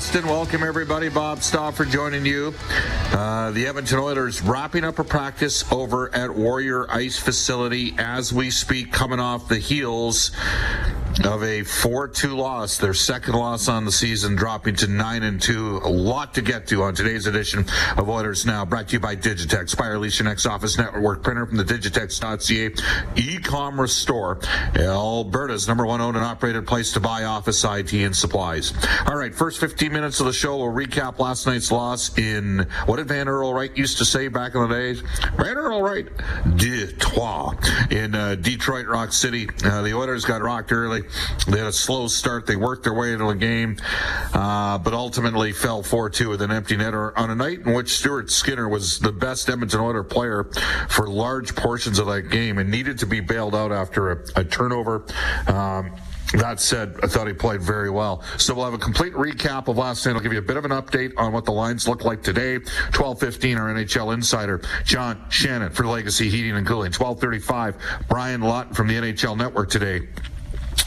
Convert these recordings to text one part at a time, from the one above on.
Boston. Welcome, everybody. Bob Stauffer joining you. Uh, the Edmonton Oilers wrapping up a practice over at Warrior Ice Facility as we speak, coming off the heels of a 4-2 loss, their second loss on the season, dropping to 9 and 2. A lot to get to on today's edition of Oilers Now, brought to you by Digitex, Spire Lease Next Office Network printer from the Digitex.ca e-commerce store, Alberta's number one owned and operated place to buy office IT and supplies. All right, first 15 minutes of the show, we'll recap last night's loss in what did Van Earl Wright used to say back in the days? Van Earl Wright, Detroit in uh, Detroit Rock City. Uh, the Oilers got rocked early. They had a slow start. They worked their way into the game, uh, but ultimately fell 4-2 with an empty netter on a night in which Stuart Skinner was the best Edmonton Oilers player for large portions of that game and needed to be bailed out after a, a turnover. Um, that said, I thought he played very well. So we'll have a complete recap of last night. I'll give you a bit of an update on what the lines look like today. 12:15, our NHL insider John Shannon for Legacy Heating and Cooling. 12:35, Brian Lawton from the NHL Network today.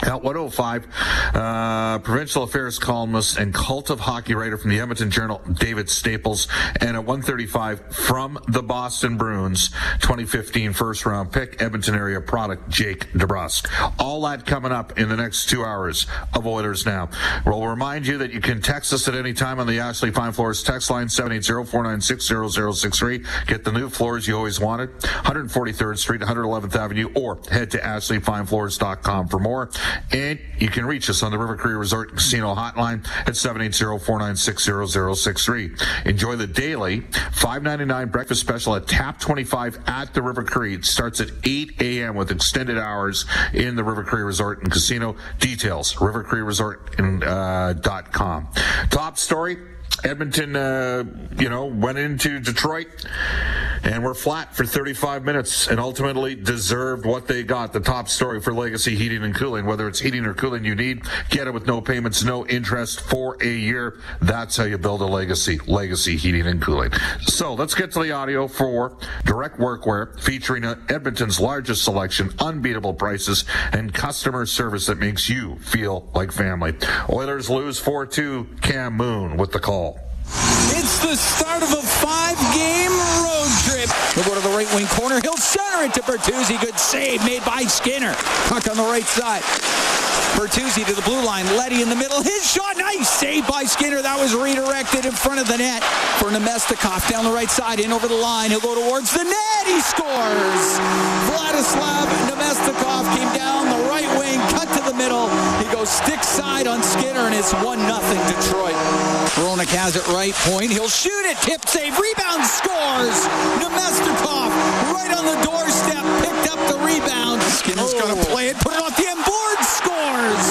At 105, uh, provincial affairs columnist and cult of hockey writer from the Edmonton Journal, David Staples. And at 135, from the Boston Bruins, 2015 first round pick, Edmonton area product, Jake DeBrusk. All that coming up in the next two hours of Oilers Now. We'll remind you that you can text us at any time on the Ashley Fine Floors text line 780-496-0063. Get the new floors you always wanted. 143rd Street, 111th Avenue, or head to ashleyfinefloors.com for more. And you can reach us on the River Cree Resort Casino hotline at 780-496-0063. Enjoy the daily $5.99 breakfast special at Tap 25 at the River Cree. It starts at 8 a.m. with extended hours in the River Cree Resort and Casino. Details, rivercreeresort.com. Uh, Top story, Edmonton, uh, you know, went into Detroit and were flat for 35 minutes and ultimately deserved what they got. The top story for Legacy Heating and Cooling, whether it's heating or cooling you need, get it with no payments, no interest for a year. That's how you build a legacy. Legacy Heating and Cooling. So let's get to the audio for Direct Workwear featuring Edmonton's largest selection, unbeatable prices, and customer service that makes you feel like family. Oilers lose 4-2. Cam Moon with the call. It's the start of a five-game road trip. He'll go to the right wing corner. He'll center it to Bertuzzi. Good save made by Skinner. Puck on the right side. Bertuzzi to the blue line. Leddy in the middle. His shot. Nice save by Skinner. That was redirected in front of the net for Namestnikov down the right side. In over the line. He'll go towards the net. He scores. Vladislav Namestnikov came down middle. He goes stick side on Skinner, and it's 1 nothing Detroit. Hronek has it right point. He'll shoot it. Tip save. Rebound scores. Namestnikov right on the doorstep. Picked up the rebound. Skinner's oh. going to play it. Put it off the end board. Scores.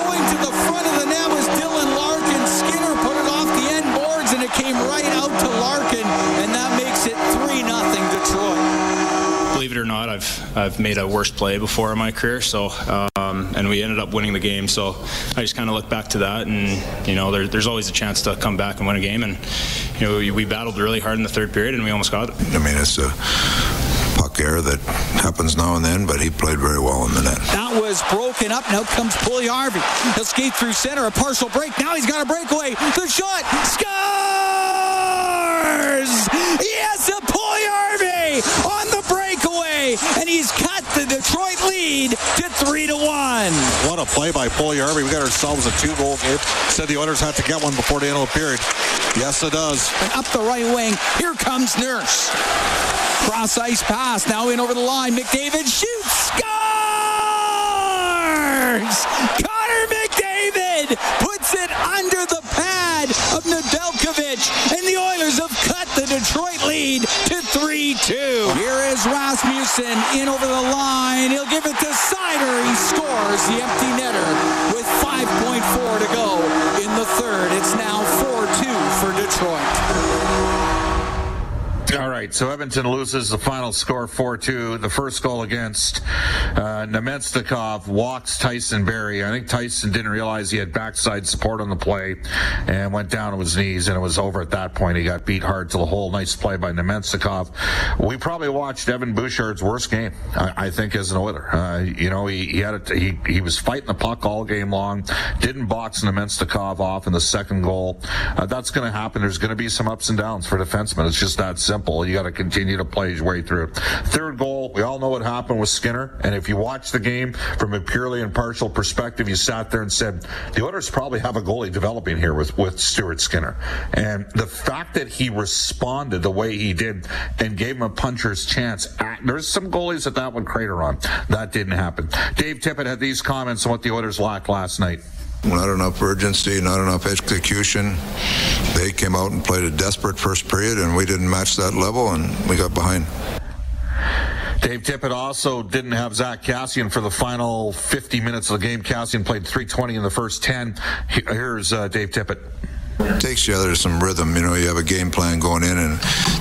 Going to the front of the net was Dylan Larkin. Skinner put it off the end boards, and it came right out to Larkin, and that makes it 3 nothing Detroit believe it or not, I've I've made a worse play before in my career. So. Uh um, and we ended up winning the game. So, I just kind of look back to that, and you know, there, there's always a chance to come back and win a game. And you know, we, we battled really hard in the third period, and we almost got it. I mean, it's a puck error that happens now and then, but he played very well in the net. That was broken up. Now comes Puljujarvi. He'll skate through center, a partial break. Now he's got a breakaway. The shot scores! Yes, a Puljujarvi on the and he's cut the Detroit lead to three to one. What a play by Puljujarvi. We got ourselves a two-goal game. Said the Oilers have to get one before the end of the period. Yes, it does. And up the right wing, here comes Nurse. Cross ice pass, now in over the line. McDavid shoots, scores! Connor McDavid puts it under the pad of Nedeljkovic, 3 2. Here is Rasmussen in over the line. He'll give it to Seider. He scores the empty netter with 5.4. right, so Edmonton loses the final score 4-2. The first goal against uh, walks Tyson Barrie. I think Tyson didn't realize he had backside support on the play and went down on his knees, and it was over at that point. He got beat hard to the hole. Nice play by Namestnikov. We probably watched Evan Bouchard's worst game, I, I think, as an Oiler. Uh, you know, he, he had he he was fighting the puck all game long. Didn't box Namestnikov off in the second goal. Uh, that's going to happen. There's going to be some ups and downs for defensemen. It's just that simple. You got to continue to play his way through. Third goal, we all know what happened with Skinner. And if you watch the game from a purely impartial perspective, you sat there and said, the Oilers probably have a goalie developing here with, with Stuart Skinner. And the fact that he responded the way he did and gave him a puncher's chance, uh, there's some goalies that that would crater on. That didn't happen. Dave Tippett had these comments on what the Oilers lacked last night. Not enough urgency, not enough execution. They came out and played a desperate first period, and we didn't match that level, and we got behind. Dave Tippett also didn't have Zach Kassian for the final 50 minutes of the game. Kassian played 320 in the first 10. Here's uh, Dave Tippett. Takes you out of some rhythm. You know, you have a game plan going in and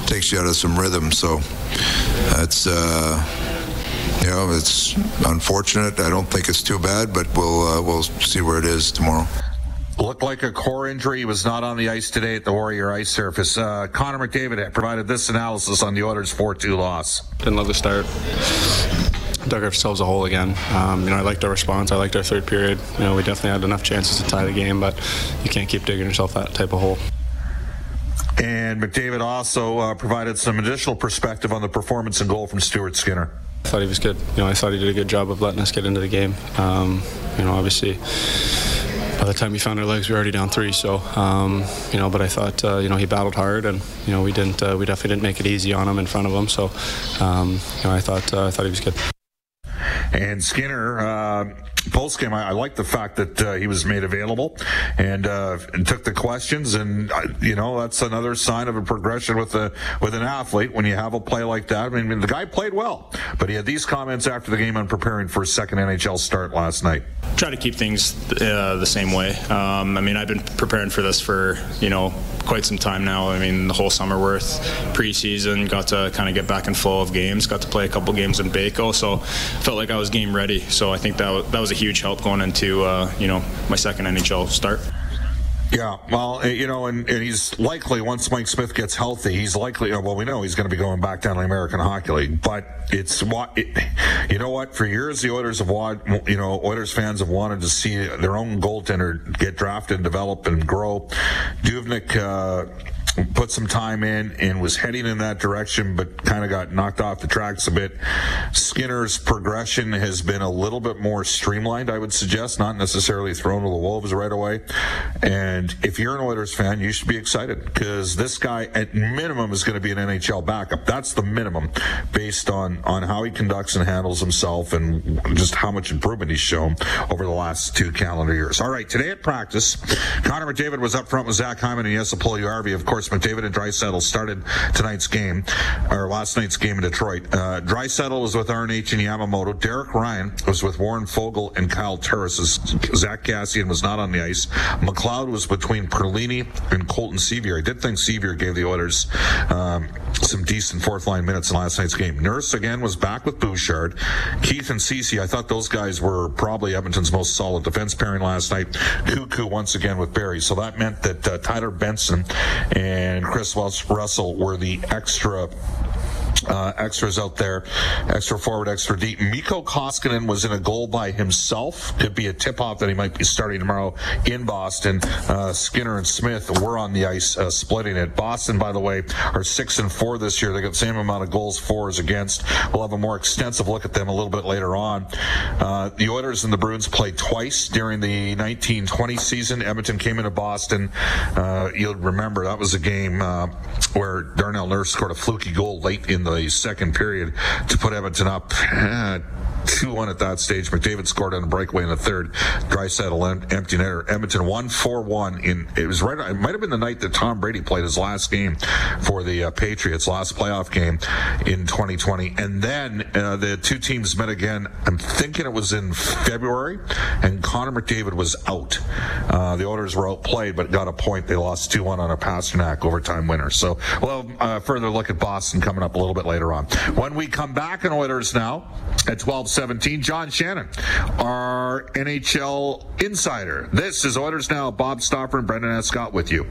takes you out of some rhythm. So that's. Uh, you know, it's unfortunate. I don't think it's too bad, but we'll uh, we'll see where it is tomorrow. Looked like a core injury. He was not on the ice today at the Warrior ice surface. Uh, Connor McDavid provided this analysis on the Oilers' 4-2 loss. Didn't love the start. Dug ourselves a hole again. Um, you know, I liked our response. I liked our third period. You know, we definitely had enough chances to tie the game, but you can't keep digging yourself that type of hole. And McDavid also uh, provided some additional perspective on the performance and goal from Stuart Skinner. Thought he was good. You know, I thought he did a good job of letting us get into the game. Um, you know, obviously, by the time we found our legs, we were already down three. So, um, you know, but I thought, uh, you know, he battled hard, and you know, we didn't, uh, we definitely didn't make it easy on him in front of him. So, um, you know, I thought, uh, I thought he was good. And Skinner, uh, post game, I, I like the fact that uh, he was made available and, uh, and took the questions. And uh, you know that's another sign of a progression with a with an athlete when you have a play like that. I mean, the guy played well, but he had these comments after the game on preparing for his second NHL start last night. Try to keep things uh, the same way. Um, I mean, I've been preparing for this for you know quite some time now. I mean, the whole summer worth preseason, got to kind of get back in flow of games, got to play a couple games in Bako, so felt like I was game ready. So I think that that was a huge help going into uh, you know my second NHL start. Yeah, well, you know, and, and, he's likely once Mike Smith gets healthy, he's likely. Well, we know he's going to be going back down to the American Hockey League. But it's what it, you know. What for years the Oilers have wanted. You know, Oilers fans have wanted to see their own goaltender get drafted, develop, and grow. Dubnyk. Uh, put some time in and was heading in that direction, but kind of got knocked off the tracks a bit. Skinner's progression has been a little bit more streamlined, I would suggest, not necessarily thrown to the wolves right away. And if you're an Oilers fan, you should be excited because this guy, at minimum, is going to be an NHL backup. That's the minimum based on, on how he conducts and handles himself and just how much improvement he's shown over the last two calendar years. All right, today at practice, Connor McDavid was up front with Zach Hyman and Jesse Puljujarvi. Of course, McDavid and Draisaitl started tonight's game, or last night's game in Detroit. Uh, Draisaitl was with RNH and Yamamoto. Derek Ryan was with Warren Foegele and Kyle Turris. Zach Kassian was not on the ice. McLeod was between Perlini and Colton Sceviour. I did think Sceviour gave the Oilers um, some decent fourth line minutes in last night's game. Nurse again was back with Bouchard. Keith and Ceci, I thought those guys were probably Edmonton's most solid defense pairing last night. Kulak once again with Barrie. So that meant that uh, Tyler Benson and Kris Russell were the extra uh, extras out there, extra forward, extra deep. Mikko Koskinen was in a goal by himself. Could be a tip off that he might be starting tomorrow in Boston. Uh, Skinner and Smith were on the ice uh, splitting it. Boston, by the way, are six and four this year. They got the same amount of goals for as against. We'll have a more extensive look at them a little bit later on. Uh, the Oilers and the Bruins played twice during the 1920 season. Edmonton came into Boston. Uh, you'll remember that was a game uh, where Darnell Nurse scored a fluky goal late in the the second period to put Edmonton up. Eh, 2 1 at that stage. McDavid scored on a breakaway in the third. Draisaitl empty netter. Edmonton 1 4 1 in, it was right, it might have been the night that Tom Brady played his last game for the uh, Patriots, last playoff game in 2020. And then uh, the two teams met again. I'm thinking it was in February, and Connor McDavid was out. Uh, the Oilers were outplayed, but got a point. They lost 2 1 on a Pastrnak overtime winner. So we'll a further look at Boston coming up a little bit later on. When we come back in Oilers now at 12:17, John Shannon, our NHL insider. This is Oilers Now. Bob Stauffer and Brendan Escott with you.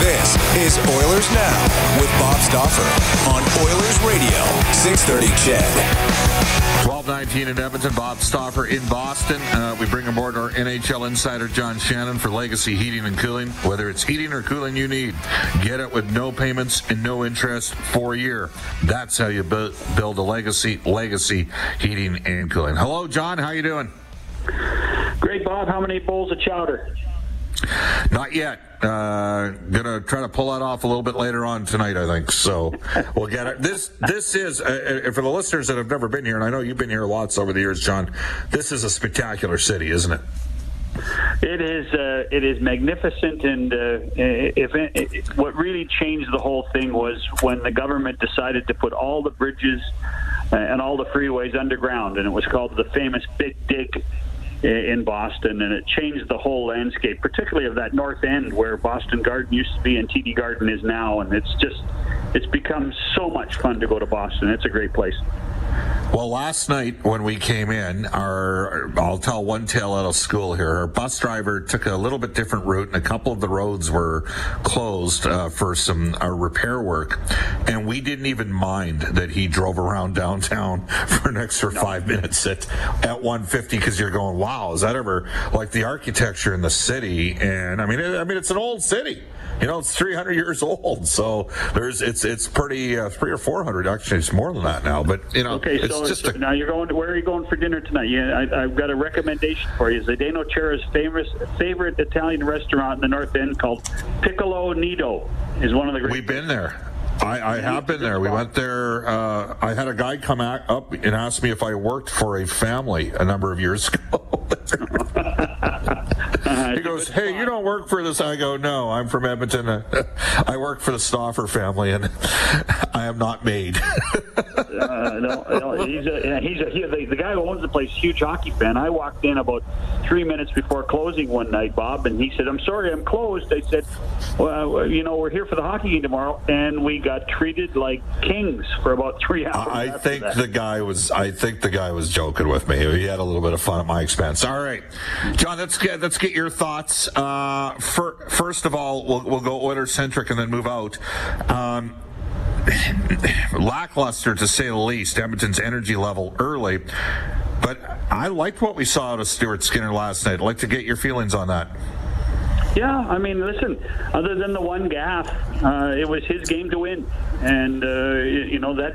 This is Oilers Now with Bob Stauffer on Oilers Radio, 630 CHED. 1219 in Edmonton, Bob Stauffer in Boston. Uh, we bring aboard our NHL insider, John Shannon, for Legacy Heating and Cooling. Whether it's heating or cooling you need, get it with no payments and no interest for a year. That's how you build, build a legacy, legacy heating and cooling. Hello, John. How you doing? Great, Bob. How many bowls of chowder? Not yet. Uh, gonna try to pull that off a little bit later on tonight, I think. So we'll get it. This this is uh, uh, for the listeners that have never been here, and I know you've been here lots over the years, John. This is a spectacular city, isn't it? It is. Uh, it is magnificent, and uh, if it, what really changed the whole thing was when the government decided to put all the bridges uh, and all the freeways underground, and it was called the famous Big Dig in Boston, and it changed the whole landscape, particularly of that north end where Boston Garden used to be and TD Garden is now. And it's just, it's become so much fun to go to Boston. It's a great place. Well, last night when we came in, our I'll tell one tale out of school here. Our bus driver took a little bit different route, and a couple of the roads were closed uh, for some uh, repair work, and we didn't even mind that he drove around downtown for an extra no. five minutes at at 150 because you're going, wow, is that ever like the architecture in the city? And I mean, I mean, it's an old city you know, it's 300 years old. So there's it's it's pretty uh, three or 400 actually. It's more than that now. But you know, okay. so, just a, now you're going. To, where are you going for dinner tonight? Yeah, I, have got a recommendation for you. Zdeno Chara's famous favorite Italian restaurant in the North End called Piccolo Nido is one of the. Great We've been there. I, I, have been there. We went there. Uh, I had a guy come up and ask me if I worked for a family a number of years ago. he goes, "Hey, you don't work for this." I go, "No, I'm from Edmonton. I work for the Stauffer family, and I am not made." uh, no, no, he's a, he's a, he, the, the guy who owns the place, huge hockey fan. I walked in about three minutes before closing one night, Bob, and he said, "I'm sorry, I'm closed." I said, "Well, you know, we're here for the hockey game tomorrow," and we got treated like kings for about three hours. I think that. the guy was. I think the guy was joking with me. He had a little bit of fun at my expense. All right, John. Let's get let's get your thoughts. Uh, for, first of all, we'll, we'll go order centric and then move out. Um, lackluster to say the least. Edmonton's energy level early, but I liked what we saw out of Stuart Skinner last night. I'd like to get your feelings on that. Yeah, I mean, listen. Other than the one gaff, uh, it was his game to win, and uh, you know that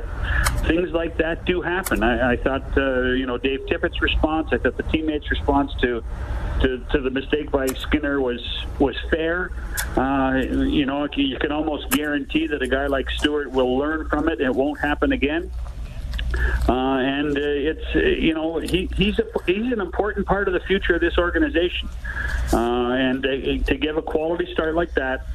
things like that do happen. I, I thought, uh, you know, Dave Tippett's response. I thought the teammates' response to to, to the mistake by Skinner was was fair. Uh, you know, you can almost guarantee that a guy like Stuart will learn from it. It won't happen again. Uh, and uh, it's uh, you know he, he's a, he's an important part of the future of this organization, uh, and uh, to give a quality start like that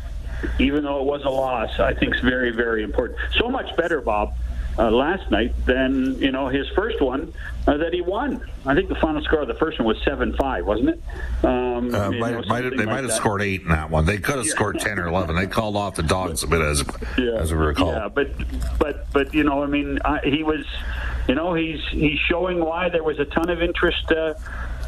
even though it was a loss, I think is very, very important. So much better, Bob, uh, last night than you know his first one uh, that he won. I think the final score of the first one was seven five, wasn't it? Um, uh, might, know, might have, they like might have that. scored eight in that one. They could have yeah. scored ten or eleven. They called off the dogs a bit as yeah. as we recall. Yeah, but but but you know, I mean, I, he was, you know, he's he's showing why there was a ton of interest. Uh,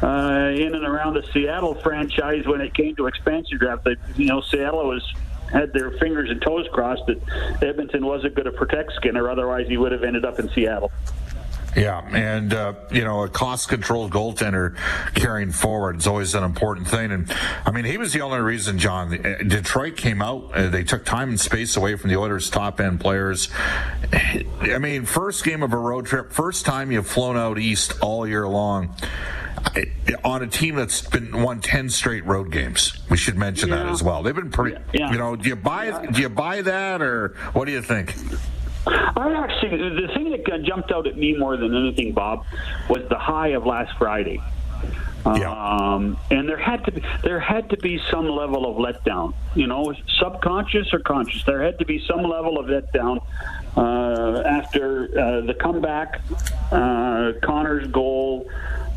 uh, in and around the Seattle franchise when it came to expansion draft. That you know, Seattle was had their fingers and toes crossed that Edmonton wasn't going to protect Skinner. Otherwise, he would have ended up in Seattle. Yeah, and uh, you know, a cost-controlled goaltender carrying forward is always an important thing. And I mean, he was the only reason, John. Uh, Detroit came out; uh, they took time and space away from the Oilers' top-end players. I mean, first game of a road trip, first time you've flown out east all year long on a team that's been won 10 straight road games. We should mention yeah. that as well. They've been pretty, yeah. you know, do you buy yeah. do you buy that or what do you think? I actually the thing that jumped out at me more than anything Bob was the high of last Friday. Yeah. Um, and there had to be there had to be some level of letdown, you know, subconscious or conscious. There had to be some level of letdown uh, after uh, the comeback, uh, Connor's goal,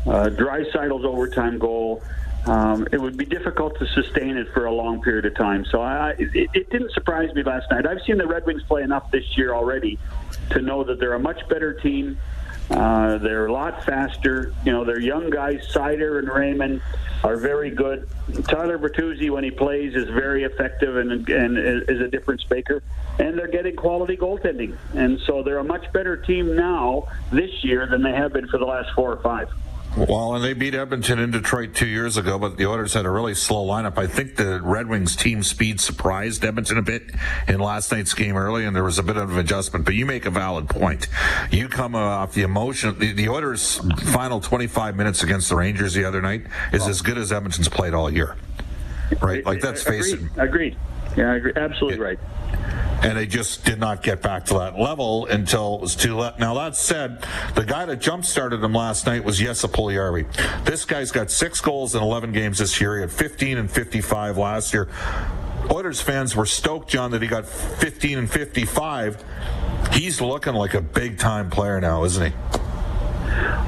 uh, Draisaitl's overtime goal. Um, it would be difficult to sustain it for a long period of time. So I, it, it didn't surprise me last night. I've seen the Red Wings play enough this year already to know that they're a much better team. Uh, they're a lot faster. You know, their young guys, Seider and Raymond, are very good. Tyler Bertuzzi, when he plays, is very effective and, and is a difference maker. And they're getting quality goaltending. And so they're a much better team now this year than they have been for the last four or five. Well, and they beat Edmonton in Detroit two years ago, but the Oilers had a really slow lineup. I think the Red Wings team speed surprised Edmonton a bit in last night's game early, and there was a bit of an adjustment. But you make a valid point. You come uh, off the emotion. The, the Oilers' final 25 minutes against the Rangers the other night is as good as Edmonton's played all year. Right? Like, that's facing. Agreed. Yeah, I agree. Absolutely right and they just did not get back to that level until it was too late. Now that said, the guy that jump started them last night was Jesse Puljujarvi. This guy's got six goals in 11 games this year. He had 15 and 55 last year. Oilers fans were stoked, John, that he got 15 and 55. He's looking like a big time player now, isn't he?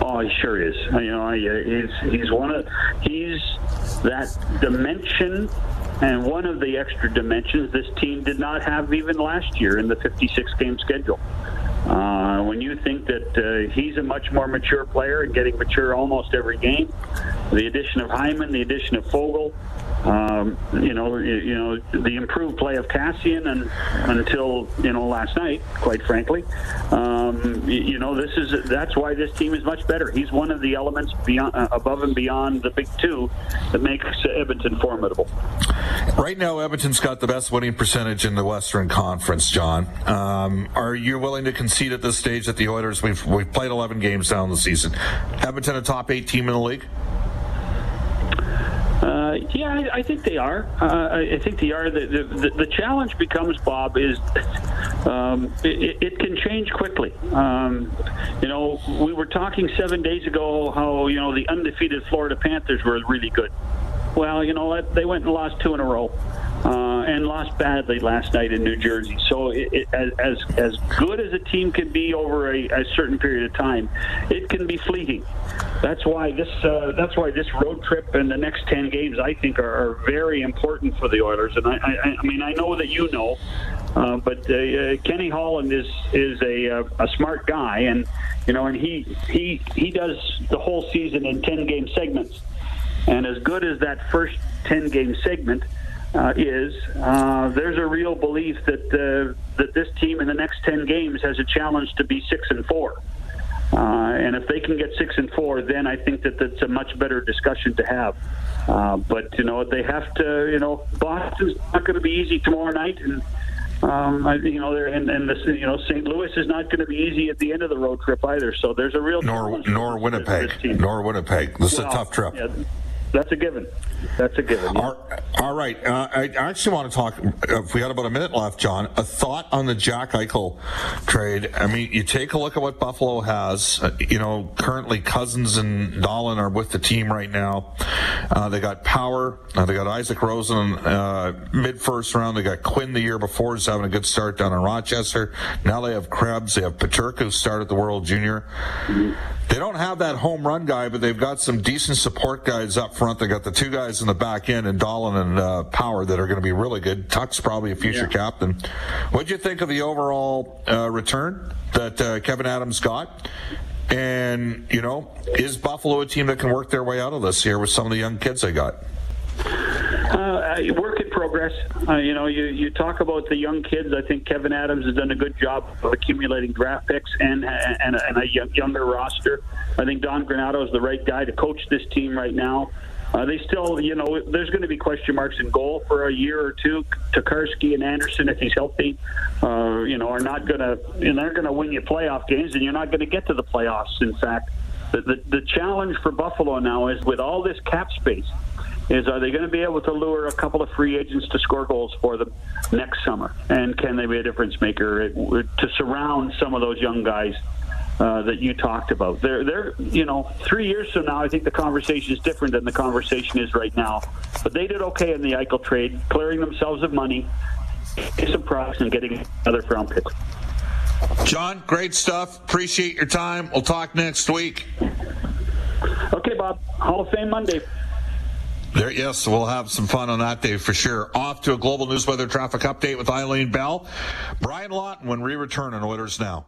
Oh, he sure is. You know, he's he's one of he's that dimension and one of the extra dimensions this team did not have even last year in the 56 game schedule. Uh, when you think that uh, he's a much more mature player and getting mature almost every game, the addition of Hyman, the addition of Foegele, um, you know, you, know the improved play of Kassian and until you know last night, quite frankly, um, you, you, know this is that's why this team is much better. He's one of the elements beyond, uh, above and beyond the big two that makes Edmonton formidable. Right now, Edmonton's got the best winning percentage in the Western Conference. John, um, are you willing to concede at this stage that the Oilers we've we've played 11 games down the season? Edmonton a top eight team in the league? Uh, yeah, I, I, think they are. Uh, I think they are. The, the, the challenge becomes, Bob, is um, it, it, can change quickly. Um, you know, we were talking seven days ago how, you know, the undefeated Florida Panthers were really good. Well, you know, what? they went and lost two in a row. Uh, and lost badly last night in New Jersey. So, it, it, as as good as a team can be over a, a, certain period of time, it can be fleeting. That's why this uh, that's why this road trip and the next ten games I think are, are very important for the Oilers. And I, I, I mean I know that you know, uh, but uh, uh Kenny Holland is is a uh, a smart guy, and you know, and he he he does the whole season in ten game segments. And as good as that first 10 game segment uh, is, uh, there's a real belief that uh, that this team in the next 10 games has a challenge to be 6 and 4. Uh, and if they can get 6 and 4, then I think that that's a much better discussion to have. Uh, but, you know, they have to, you know, Boston's not going to be easy tomorrow night. And, um, I, you know, and, and this, you know, St. Louis is not going to be easy at the end of the road trip either. So there's a real nor nor Winnipeg, nor Winnipeg. This well, is a tough trip. Yeah, that's a given. That's a given. Yeah. All, all right. Uh, I actually want to talk. Uh, if we had about a minute left, John, a thought on the Jack Eichel trade. I mean, you take a look at what Buffalo has. Uh, you know, currently Cozens and Dahlin are with the team right now. Uh, they got Power. Uh, they got Isak Rosén uh, mid first round. They got Quinn the year before, who's having a good start down in Rochester. Now they have Krebs. They have Peterka, who started the World Junior. They don't have that home run guy, but they've got some decent support guys up front. They got the two guys in the back end, and Dahlin and uh, Power, that are going to be really good. Tuch's probably a future Yeah. captain. What'd you think of the overall uh, return that uh, Kevyn Adams got? And you know, is Buffalo a team that can work their way out of this here with some of the young kids they got? Uh, work in progress. Uh, you know, you, you talk about the young kids. I think Kevyn Adams has done a good job of accumulating draft picks and and, and a younger roster. I think Don Granato is the right guy to coach this team right now. Uh, they still, you know, there's going to be question marks in goal for a year or two. Tokarski and Anderson, if he's healthy, uh, you know, are not going to, and they're going to win you playoff games, and you're not going to get to the playoffs. In fact, the, the the challenge for Buffalo now is with all this cap space is are they going to be able to lure a couple of free agents to score goals for them next summer? And can they be a difference maker to surround some of those young guys uh, that you talked about? They're, they're, you know, three years from now, I think the conversation is different than the conversation is right now. But they did okay in the Eichel trade, clearing themselves of money, getting some products, and getting another round pick. John, great stuff. Appreciate your time. We'll talk next week. Okay, Bob. Hall of Fame Monday. There, yes, we'll have some fun on that day for sure. Off to a global news weather traffic update with Eileen Bell. Brian Lawton when we return on Oilers Now.